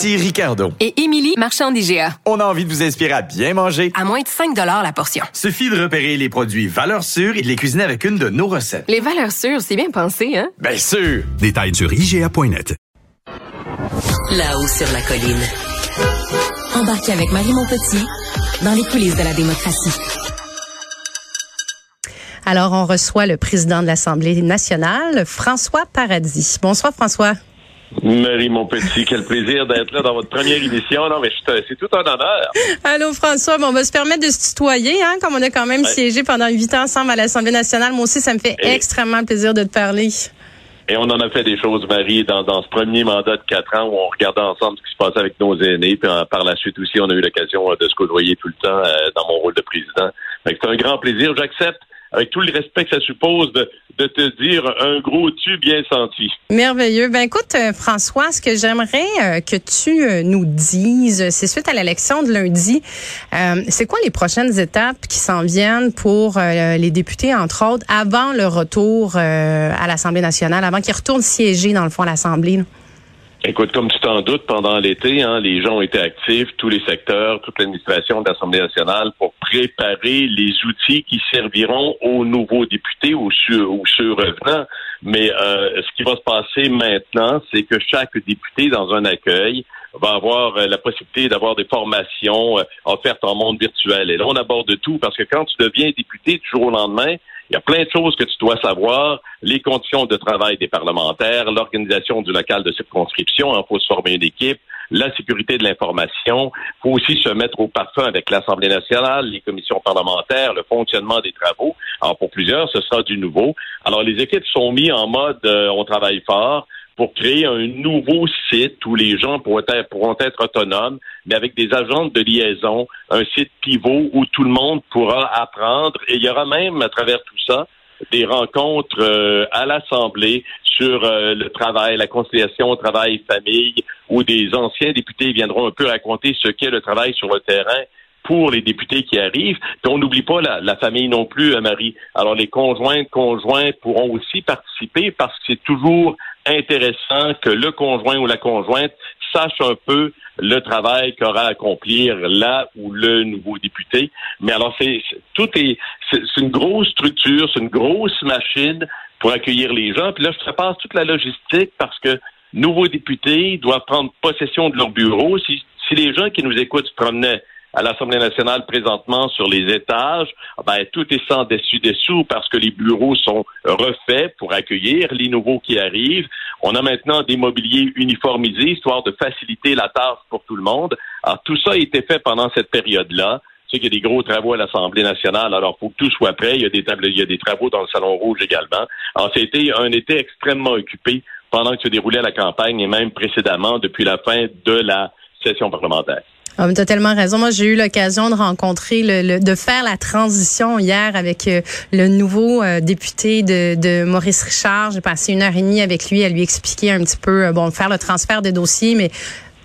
Ici Ricardo. Et Émilie, marchand d'IGA. On a envie de vous inspirer à bien manger. À moins de 5 la portion. Suffit de repérer les produits valeurs sûres et de les cuisiner avec une de nos recettes. Les valeurs sûres, c'est bien pensé, hein? Bien sûr! Détails sur IGA.net. Là-haut sur la colline. Embarquez avec Marie Montpetit dans les coulisses de la démocratie. Alors, on reçoit le président de l'Assemblée nationale, François Paradis. Bonsoir, François. Marie, mon petit, quel plaisir d'être là dans votre première émission. Non, mais c'est tout un honneur. Allô, François. Bon, on va se permettre de se tutoyer, hein, comme on a quand même siégé pendant huit ans ensemble à l'Assemblée nationale. Moi aussi, ça me fait extrêmement plaisir de te parler. Et on en a fait des choses, Marie, dans, ce premier mandat de quatre ans où on regardait ensemble ce qui se passait avec nos aînés. Puis par la suite aussi, on a eu l'occasion de se côtoyer tout le temps euh, dans mon rôle de président. C'est un grand plaisir. J'accepte avec tout le respect que ça suppose, de, te dire un gros tu bien senti. Merveilleux. Ben écoute, euh, François, ce que j'aimerais euh, que tu euh, nous dises, c'est suite à l'élection de lundi, c'est quoi les prochaines étapes qui s'en viennent pour les députés, entre autres, avant le retour à l'Assemblée nationale, avant qu'ils retournent siéger, dans le fond, à l'Assemblée? Écoute, comme tu t'en doutes, pendant l'été, hein, les gens ont été actifs, tous les secteurs, toute l'administration de l'Assemblée nationale, pour préparer les outils qui serviront aux nouveaux députés ou aux surrevenants. Mais euh, ce qui va se passer maintenant, c'est que chaque député dans un accueil va avoir euh, la possibilité d'avoir des formations euh, offertes en monde virtuel. Et là, on aborde tout parce que quand tu deviens député du jour au lendemain, il y a plein de choses que tu dois savoir, les conditions de travail des parlementaires, l'organisation du local de circonscription, il hein, faut se former une équipe, la sécurité de l'information, faut aussi se mettre au parfum avec l'Assemblée nationale, les commissions parlementaires, le fonctionnement des travaux. Alors pour plusieurs, ce sera du nouveau. Alors les équipes sont mises en mode euh, on travaille fort pour créer un nouveau site où les gens pourront être, autonomes, mais avec des agents de liaison, un site pivot où tout le monde pourra apprendre. Et il y aura même, à travers tout ça, des rencontres euh, à l'Assemblée sur euh, le travail, la conciliation travail-famille, où des anciens députés viendront un peu raconter ce qu'est le travail sur le terrain pour les députés qui arrivent. Puis on n'oublie pas la, famille non plus, euh, Marie. Alors les conjoints, conjoints pourront aussi participer parce que c'est toujours intéressant que le conjoint ou la conjointe sache un peu le travail qu'aura à accomplir là ou le nouveau député. Mais alors, c'est tout est c'est une grosse structure, c'est une grosse machine pour accueillir les gens. Puis là, je passe toute la logistique parce que nouveaux députés doivent prendre possession de leur bureau. Si, si les gens qui nous écoutent se promenaient à l'Assemblée nationale présentement sur les étages, ben, tout est sans dessus-dessous parce que les bureaux sont refaits pour accueillir les nouveaux qui arrivent. On a maintenant des mobiliers uniformisés, histoire de faciliter la tâche pour tout le monde. Alors, tout ça a été fait pendant cette période-là. Tu sais qu'il y a des gros travaux à l'Assemblée nationale, alors faut que tout soit prêt. Il y a des il y a des travaux dans le Salon Rouge également. Alors, c'était un été extrêmement occupé pendant que se déroulait la campagne et même précédemment depuis la fin de la session parlementaire. Ah, tellement raison. Moi, j'ai eu l'occasion de rencontrer, le, de faire la transition hier avec euh, le nouveau euh, député de, de, Maurice Richard. J'ai passé une heure et demie avec lui à lui expliquer un petit peu, euh, bon, faire le transfert des dossiers, mais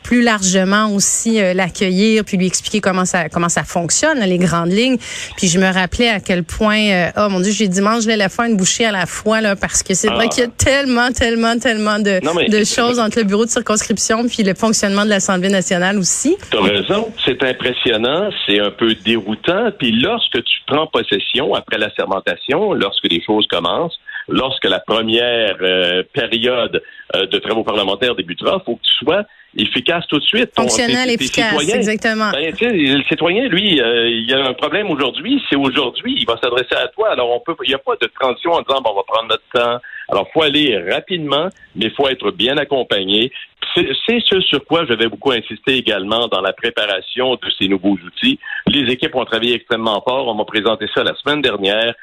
plus largement aussi euh, l'accueillir puis lui expliquer comment ça comment ça fonctionne les grandes lignes puis je me rappelais à quel point euh, oh mon dieu j'ai dimanche je la faire une bouchée à la fois là parce que c'est vrai ah. qu'il y a tellement tellement tellement de, de choses entre le bureau de circonscription puis le fonctionnement de l'Assemblée nationale aussi. Tu as raison, c'est impressionnant, c'est un peu déroutant puis lorsque tu prends possession après la sermentation, lorsque les choses commencent, lorsque la première euh, période de travaux parlementaires débutera, il faut que tu sois efficace tout de suite. Fonctionnel, efficace, exactement. Ben, le citoyen, lui, euh, il y a un problème aujourd'hui, c'est aujourd'hui, il va s'adresser à toi. Alors, on peut, il n'y a pas de transition en disant, bon, on va prendre notre temps. Alors, faut aller rapidement, mais faut être bien accompagné. C'est ce sur quoi j'avais beaucoup insisté également dans la préparation de ces nouveaux outils. Les équipes ont travaillé extrêmement fort. On m'a présenté ça la semaine dernière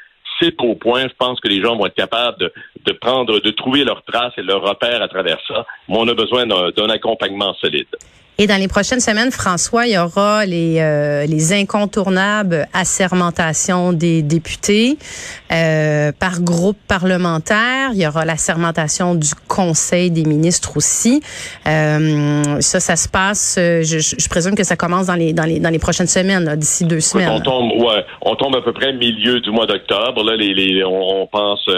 au point, je pense que les gens vont être capables de, de prendre, de trouver leurs traces et leurs repères à travers ça. Mais on a besoin d'un accompagnement solide. Et dans les prochaines semaines, François, il y aura les, euh, les incontournables assermentations des députés euh, par groupe parlementaire. Il y aura l'assermentation du Conseil des ministres aussi. Euh, ça, ça se passe. Euh, je, je, présume que ça commence dans les dans les dans les prochaines semaines, d'ici deux semaines. On tombe, ouais, on tombe à peu près milieu du mois d'octobre. Là, les, les on, on pense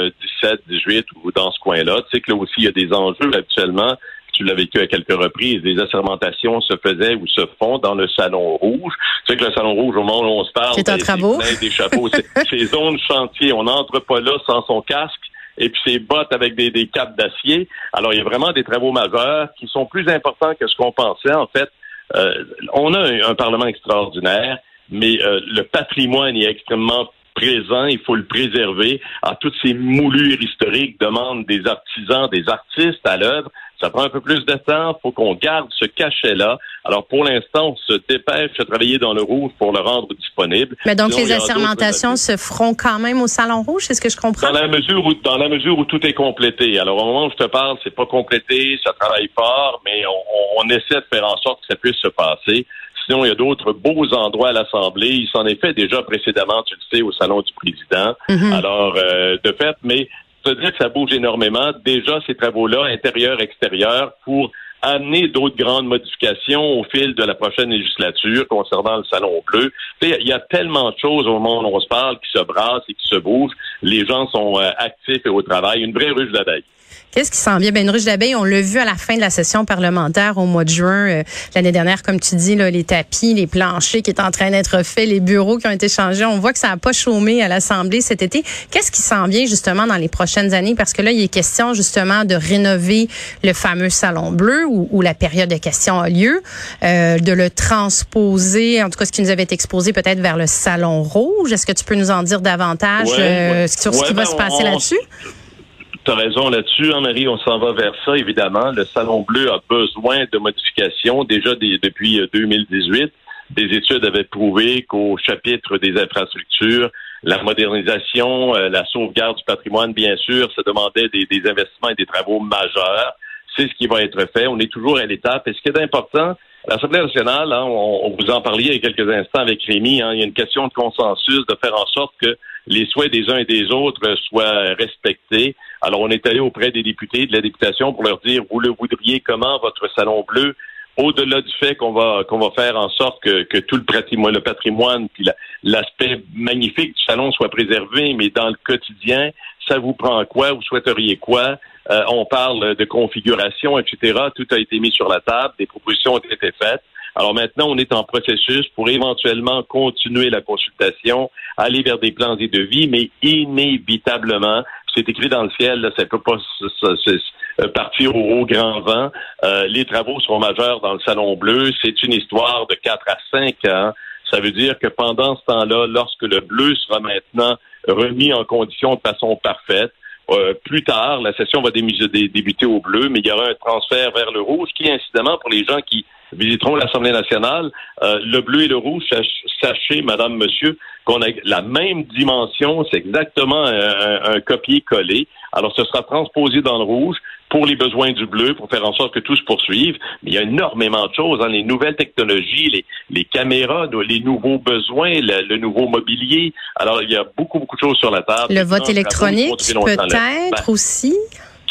17, 18 ou dans ce coin-là. Tu sais que là aussi il y a des enjeux actuellement tu l'as vécu à quelques reprises, les assermentations se faisaient ou se font dans le Salon Rouge. Tu sais que le Salon Rouge, au moment où on se parle, c'est un travaux. des chapeaux. c'est zone chantier. On n'entre pas là sans son casque et puis ses bottes avec des, des capes d'acier. Alors, il y a vraiment des travaux majeurs qui sont plus importants que ce qu'on pensait. En fait, euh, on a un, Parlement extraordinaire, mais euh, le patrimoine est extrêmement présent, il faut le préserver. À ah, toutes ces moulures historiques demandent des artisans, des artistes à l'œuvre. Ça prend un peu plus de temps. Il faut qu'on garde ce cachet-là. Alors, pour l'instant, on se dépêche de travailler dans le rouge pour le rendre disponible. Mais donc, les assermentations se feront quand même au Salon Rouge, c'est ce que je comprends? Dans la mesure où, dans la mesure où tout est complété. Alors, au moment où je te parle, c'est pas complété, ça travaille fort, mais on, on essaie de faire en sorte que ça puisse se passer. Sinon, il y a d'autres beaux endroits à l'Assemblée. Il s'en est fait déjà précédemment, tu le sais, au Salon du Président. Mm-hmm. Alors, euh, de fait, mais cest dire que ça bouge énormément. Déjà, ces travaux-là, intérieur, extérieur, pour amener d'autres grandes modifications au fil de la prochaine législature concernant le Salon Bleu. Il y a tellement de choses au monde où on se parle qui se brassent et qui se bougent. Les gens sont euh, actifs et au travail. Une vraie ruche d'abeilles. Qu'est-ce qui s'en vient? Ben, une ruche d'abeilles, on l'a vu à la fin de la session parlementaire au mois de juin euh, l'année dernière, comme tu dis, là, les tapis, les planchers qui étaient en train d'être faits, les bureaux qui ont été changés. On voit que ça n'a pas chômé à l'Assemblée cet été. Qu'est-ce qui s'en vient justement dans les prochaines années? Parce que là, il est question justement de rénover le fameux salon bleu où, la période de questions a lieu, euh, de le transposer, en tout cas ce qui nous avait été exposé peut-être vers le salon rouge. Est-ce que tu peux nous en dire davantage euh, sur ce qui va ben, se passer là-dessus? Tu as raison là-dessus, hein, Marie, on s'en va vers ça, évidemment. Le Salon Bleu a besoin de modifications déjà depuis 2018. Euh, des études avaient prouvé qu'au chapitre des infrastructures, la modernisation, euh, la sauvegarde du patrimoine, bien sûr, ça demandait des, investissements et des travaux majeurs. C'est ce qui va être fait. On est toujours à l'étape. Et ce qui est important, l'Assemblée nationale, hein, on, vous en parlait il y a quelques instants avec Rémi, hein, il y a une question de consensus, de faire en sorte que les souhaits des uns et des autres soient respectés. Alors, on est allé auprès des députés de la députation pour leur dire, vous le voudriez comment, votre salon bleu, au-delà du fait qu'on va qu'on va faire en sorte que, que tout le patrimoine, le patrimoine, puis l'aspect magnifique du salon soit préservé, mais dans le quotidien, ça vous prend quoi, vous souhaiteriez quoi? Euh, on parle de configuration, etc. Tout a été mis sur la table, des propositions ont été faites. Alors maintenant, on est en processus pour éventuellement continuer la consultation, aller vers des plans et devis, mais inévitablement, c'est écrit dans le ciel, là, ça peut pas euh, partir au, grand vent. Euh, les travaux sont majeurs dans le Salon Bleu. C'est une histoire de 4 à 5 ans. Ça veut dire que pendant ce temps-là, lorsque le bleu sera maintenant remis en condition de façon parfaite, euh, plus tard, la session va débuter au bleu, mais il y aura un transfert vers le rouge qui, incidemment, pour les gens qui visiteront l'Assemblée nationale, euh, le bleu et le rouge, sachez, madame, monsieur, qu'on a la même dimension, c'est exactement un, copier-coller. Alors, ce sera transposé dans le rouge pour les besoins du bleu, pour faire en sorte que tout se poursuive. Mais il y a énormément de choses, hein, les nouvelles technologies, les, les caméras, les nouveaux besoins, le, nouveau mobilier. Alors, il y a beaucoup, beaucoup de choses sur la table. Le vote électronique, peut-être aussi?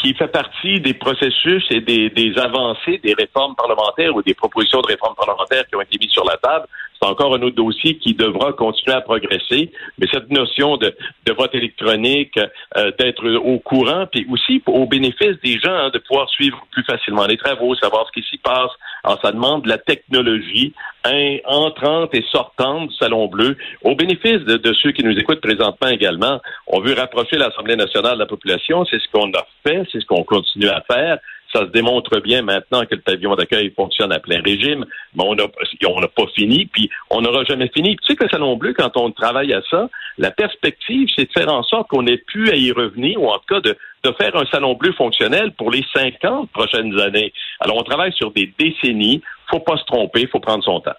Qui fait partie des processus et des, des, avancées des réformes parlementaires ou des propositions de réformes parlementaires qui ont été mises sur la table. C'est encore un autre dossier qui devra continuer à progresser. Mais cette notion de, de vote électronique, euh, d'être au courant, puis aussi au bénéfice des gens, hein, de pouvoir suivre plus facilement les travaux, savoir ce qui s'y passe. Alors, ça demande de la technologie entrante et sortante du Salon Bleu, au bénéfice de ceux qui nous écoutent présentement également. On veut rapprocher l'Assemblée nationale de la population, c'est ce qu'on a fait, c'est ce qu'on continue à faire. Ça se démontre bien maintenant que le pavillon d'accueil fonctionne à plein régime, mais on n'a on pas fini, puis on n'aura jamais fini. Tu sais que le Salon Bleu, quand on travaille à ça, la perspective, c'est de faire en sorte qu'on ait pu à y revenir, ou en tout cas de, de faire un Salon Bleu fonctionnel pour les 50 prochaines années. Alors, on travaille sur des décennies. faut pas se tromper, faut prendre son temps.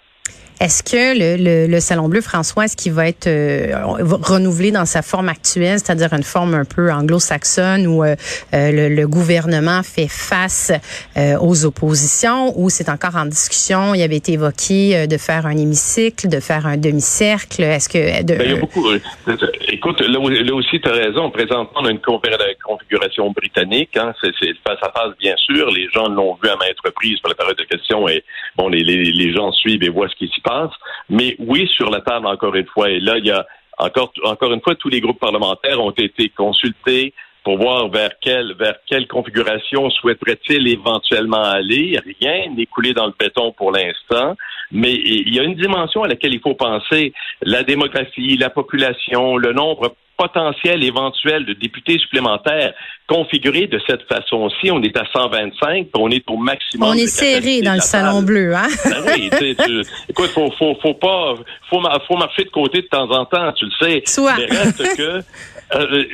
Est-ce que le, le, le, Salon Bleu, François, est-ce qu'il va être euh, renouvelé dans sa forme actuelle, c'est-à-dire une forme un peu anglo-saxonne où euh, euh, le, le, gouvernement fait face aux oppositions, ou c'est encore en discussion? Il avait été évoqué de faire un hémicycle, de faire un demi-cercle. Est-ce que... De, ben, il y a beaucoup... Écoute, là, aussi, tu as raison. Présentement, on a une configuration britannique. Hein, c'est face à face, bien sûr. Les gens l'ont vu à maintes reprises pour la période de questions et bon, les, les, les gens suivent et voient ce qui s'y mais oui, sur la table, encore une fois, et là, il y a encore, encore une fois, tous les groupes parlementaires ont été consultés pour voir vers quelle, vers quelle configuration souhaiterait-il éventuellement aller. Rien n'est coulé dans le béton pour l'instant, mais il y a une dimension à laquelle il faut penser. La démographie, la population, le nombre potentiel éventuel de députés supplémentaires configurés de cette façon-ci. On est à 125, on est au maximum. On est serré dans le salon bleu, hein? Ben oui, tu, écoute, faut, faut, faut pas, faut, faut marcher de côté de temps en temps, tu le sais. Soit. Mais reste que, euh,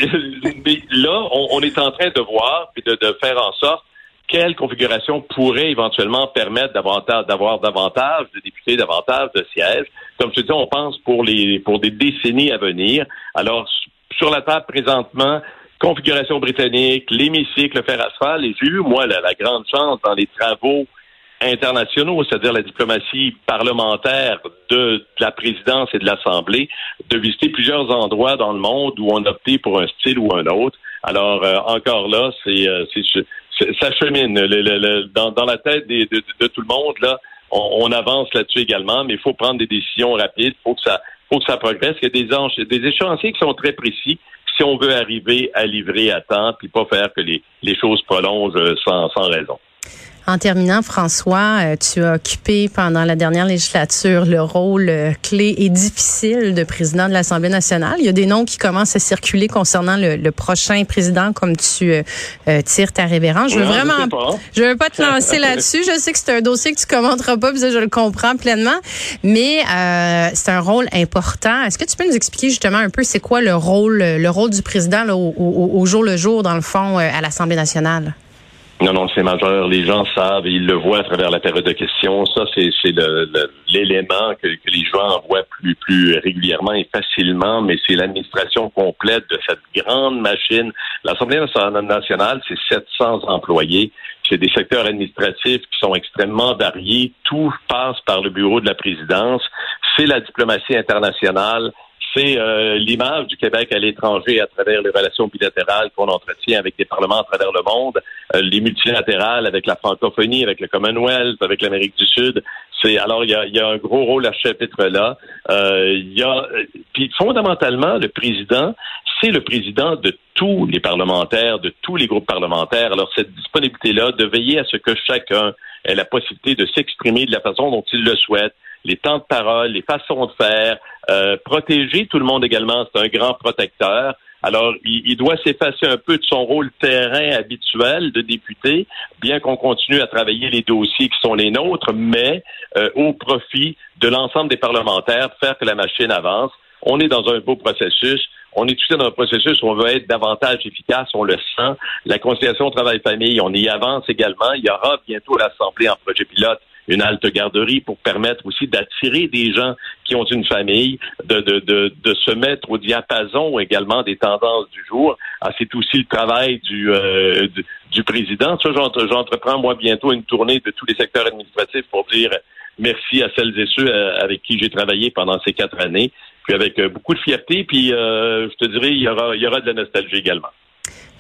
mais là, on, on, est en train de voir et de, de faire en sorte quelle configuration pourrait éventuellement permettre d'avoir davantage de députés, davantage de sièges. Comme je te dis, on pense pour les pour des décennies à venir. Alors, sur la table présentement, configuration britannique, l'hémicycle, le fer asphalte, et j'ai eu, moi, la, grande chance dans les travaux internationaux, c'est-à-dire la diplomatie parlementaire de, la présidence et de l'Assemblée, de visiter plusieurs endroits dans le monde où on opté pour un style ou un autre. Alors, euh, encore là, c'est euh, ça chemine dans, la tête de, tout le monde. Là, on, avance là-dessus également, mais il faut prendre des décisions rapides. Il faut que ça, faut que ça progresse. Il y a des, échéanciers qui sont très précis si on veut arriver à livrer à temps, puis pas faire que les, les choses prolongent euh, sans raison. En terminant, François, euh, tu as occupé pendant la dernière législature le rôle euh, clé et difficile de président de l'Assemblée nationale. Il y a des noms qui commencent à circuler concernant le, prochain président, comme tu euh, tires ta révérence. Je veux vraiment, je, veux pas te lancer là-dessus. Je sais que c'est un dossier que tu commenteras pas, puis je le comprends pleinement, mais c'est un rôle important. Est-ce que tu peux nous expliquer justement un peu c'est quoi le rôle, le rôle du président au, au jour le jour dans le fond à l'Assemblée nationale? Non, non, c'est majeur. Les gens savent et ils le voient à travers la période de questions. Ça, c'est l'élément que, les gens voient plus, plus régulièrement et facilement, mais c'est l'administration complète de cette grande machine. L'Assemblée nationale, c'est 700 employés. C'est des secteurs administratifs qui sont extrêmement variés. Tout passe par le bureau de la présidence. C'est la diplomatie internationale c'est euh, l'image du Québec à l'étranger à travers les relations bilatérales qu'on entretient avec des parlements à travers le monde, euh, les multilatérales avec la francophonie, avec le Commonwealth, avec l'Amérique du Sud. C'est alors il y a, y a, un gros rôle à ce chapitre-là. Euh, il y a puis fondamentalement le président, c'est le président de tous les parlementaires, de tous les groupes parlementaires. Alors cette disponibilité-là de veiller à ce que chacun ait la possibilité de s'exprimer de la façon dont il le souhaite, les temps de parole, les façons de faire, euh, protéger tout le monde également, c'est un grand protecteur. Alors, il, doit s'effacer un peu de son rôle terrain habituel de député, bien qu'on continue à travailler les dossiers qui sont les nôtres, mais euh, au profit de l'ensemble des parlementaires, faire que la machine avance. On est dans un beau processus. On est tout dans un processus où on veut être davantage efficace, on le sent. La conciliation travail-famille, on y avance également. Il y aura bientôt l'Assemblée en projet pilote une halte garderie pour permettre aussi d'attirer des gens qui ont une famille, de, de, de, de, se mettre au diapason également des tendances du jour. Ah, c'est aussi le travail du, euh, du, président. J'entreprends moi bientôt une tournée de tous les secteurs administratifs pour dire merci à celles et ceux euh, avec qui j'ai travaillé pendant ces quatre années, puis avec euh, beaucoup de fierté, puis je te dirais, il y aura, il y aura de la nostalgie également.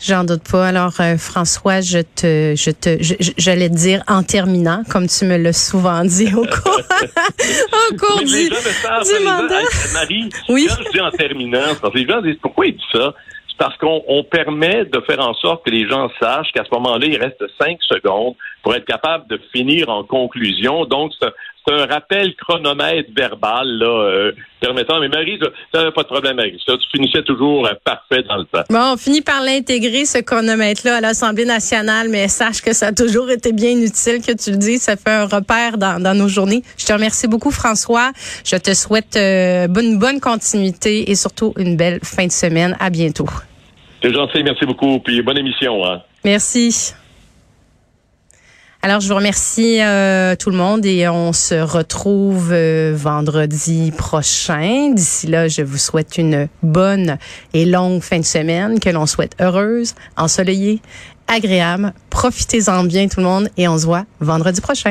J'en doute pas. Alors, euh, François, je te, je te, j'allais te dire en terminant, comme tu me l'as souvent dit au cours, au cours du, du mandat. Marie, oui. quand je dis en terminant, parce que les gens disent pourquoi il dit ça? C'est parce qu'on permet de faire en sorte que les gens sachent qu'à ce moment-là, il reste cinq secondes pour être capable de finir en conclusion. Donc, c'est c'est un rappel chronomètre verbal, là, euh, permettant, mais Marie, ça n'avait pas de problème avec ça. Tu finissais toujours euh, parfait dans le temps. Bon, on finit par l'intégrer, ce chronomètre-là, à l'Assemblée nationale, mais sache que ça a toujours été bien utile que tu le dises. Ça fait un repère dans, nos journées. Je te remercie beaucoup, François. Je te souhaite euh, bonne, bonne continuité et surtout une belle fin de semaine. À bientôt. C'est gentil, merci beaucoup. Puis bonne émission. Hein. Merci. Alors, je vous remercie euh, tout le monde et on se retrouve euh, vendredi prochain. D'ici là, je vous souhaite une bonne et longue fin de semaine, que l'on souhaite heureuse, ensoleillée, agréable. Profitez-en bien tout le monde et on se voit vendredi prochain.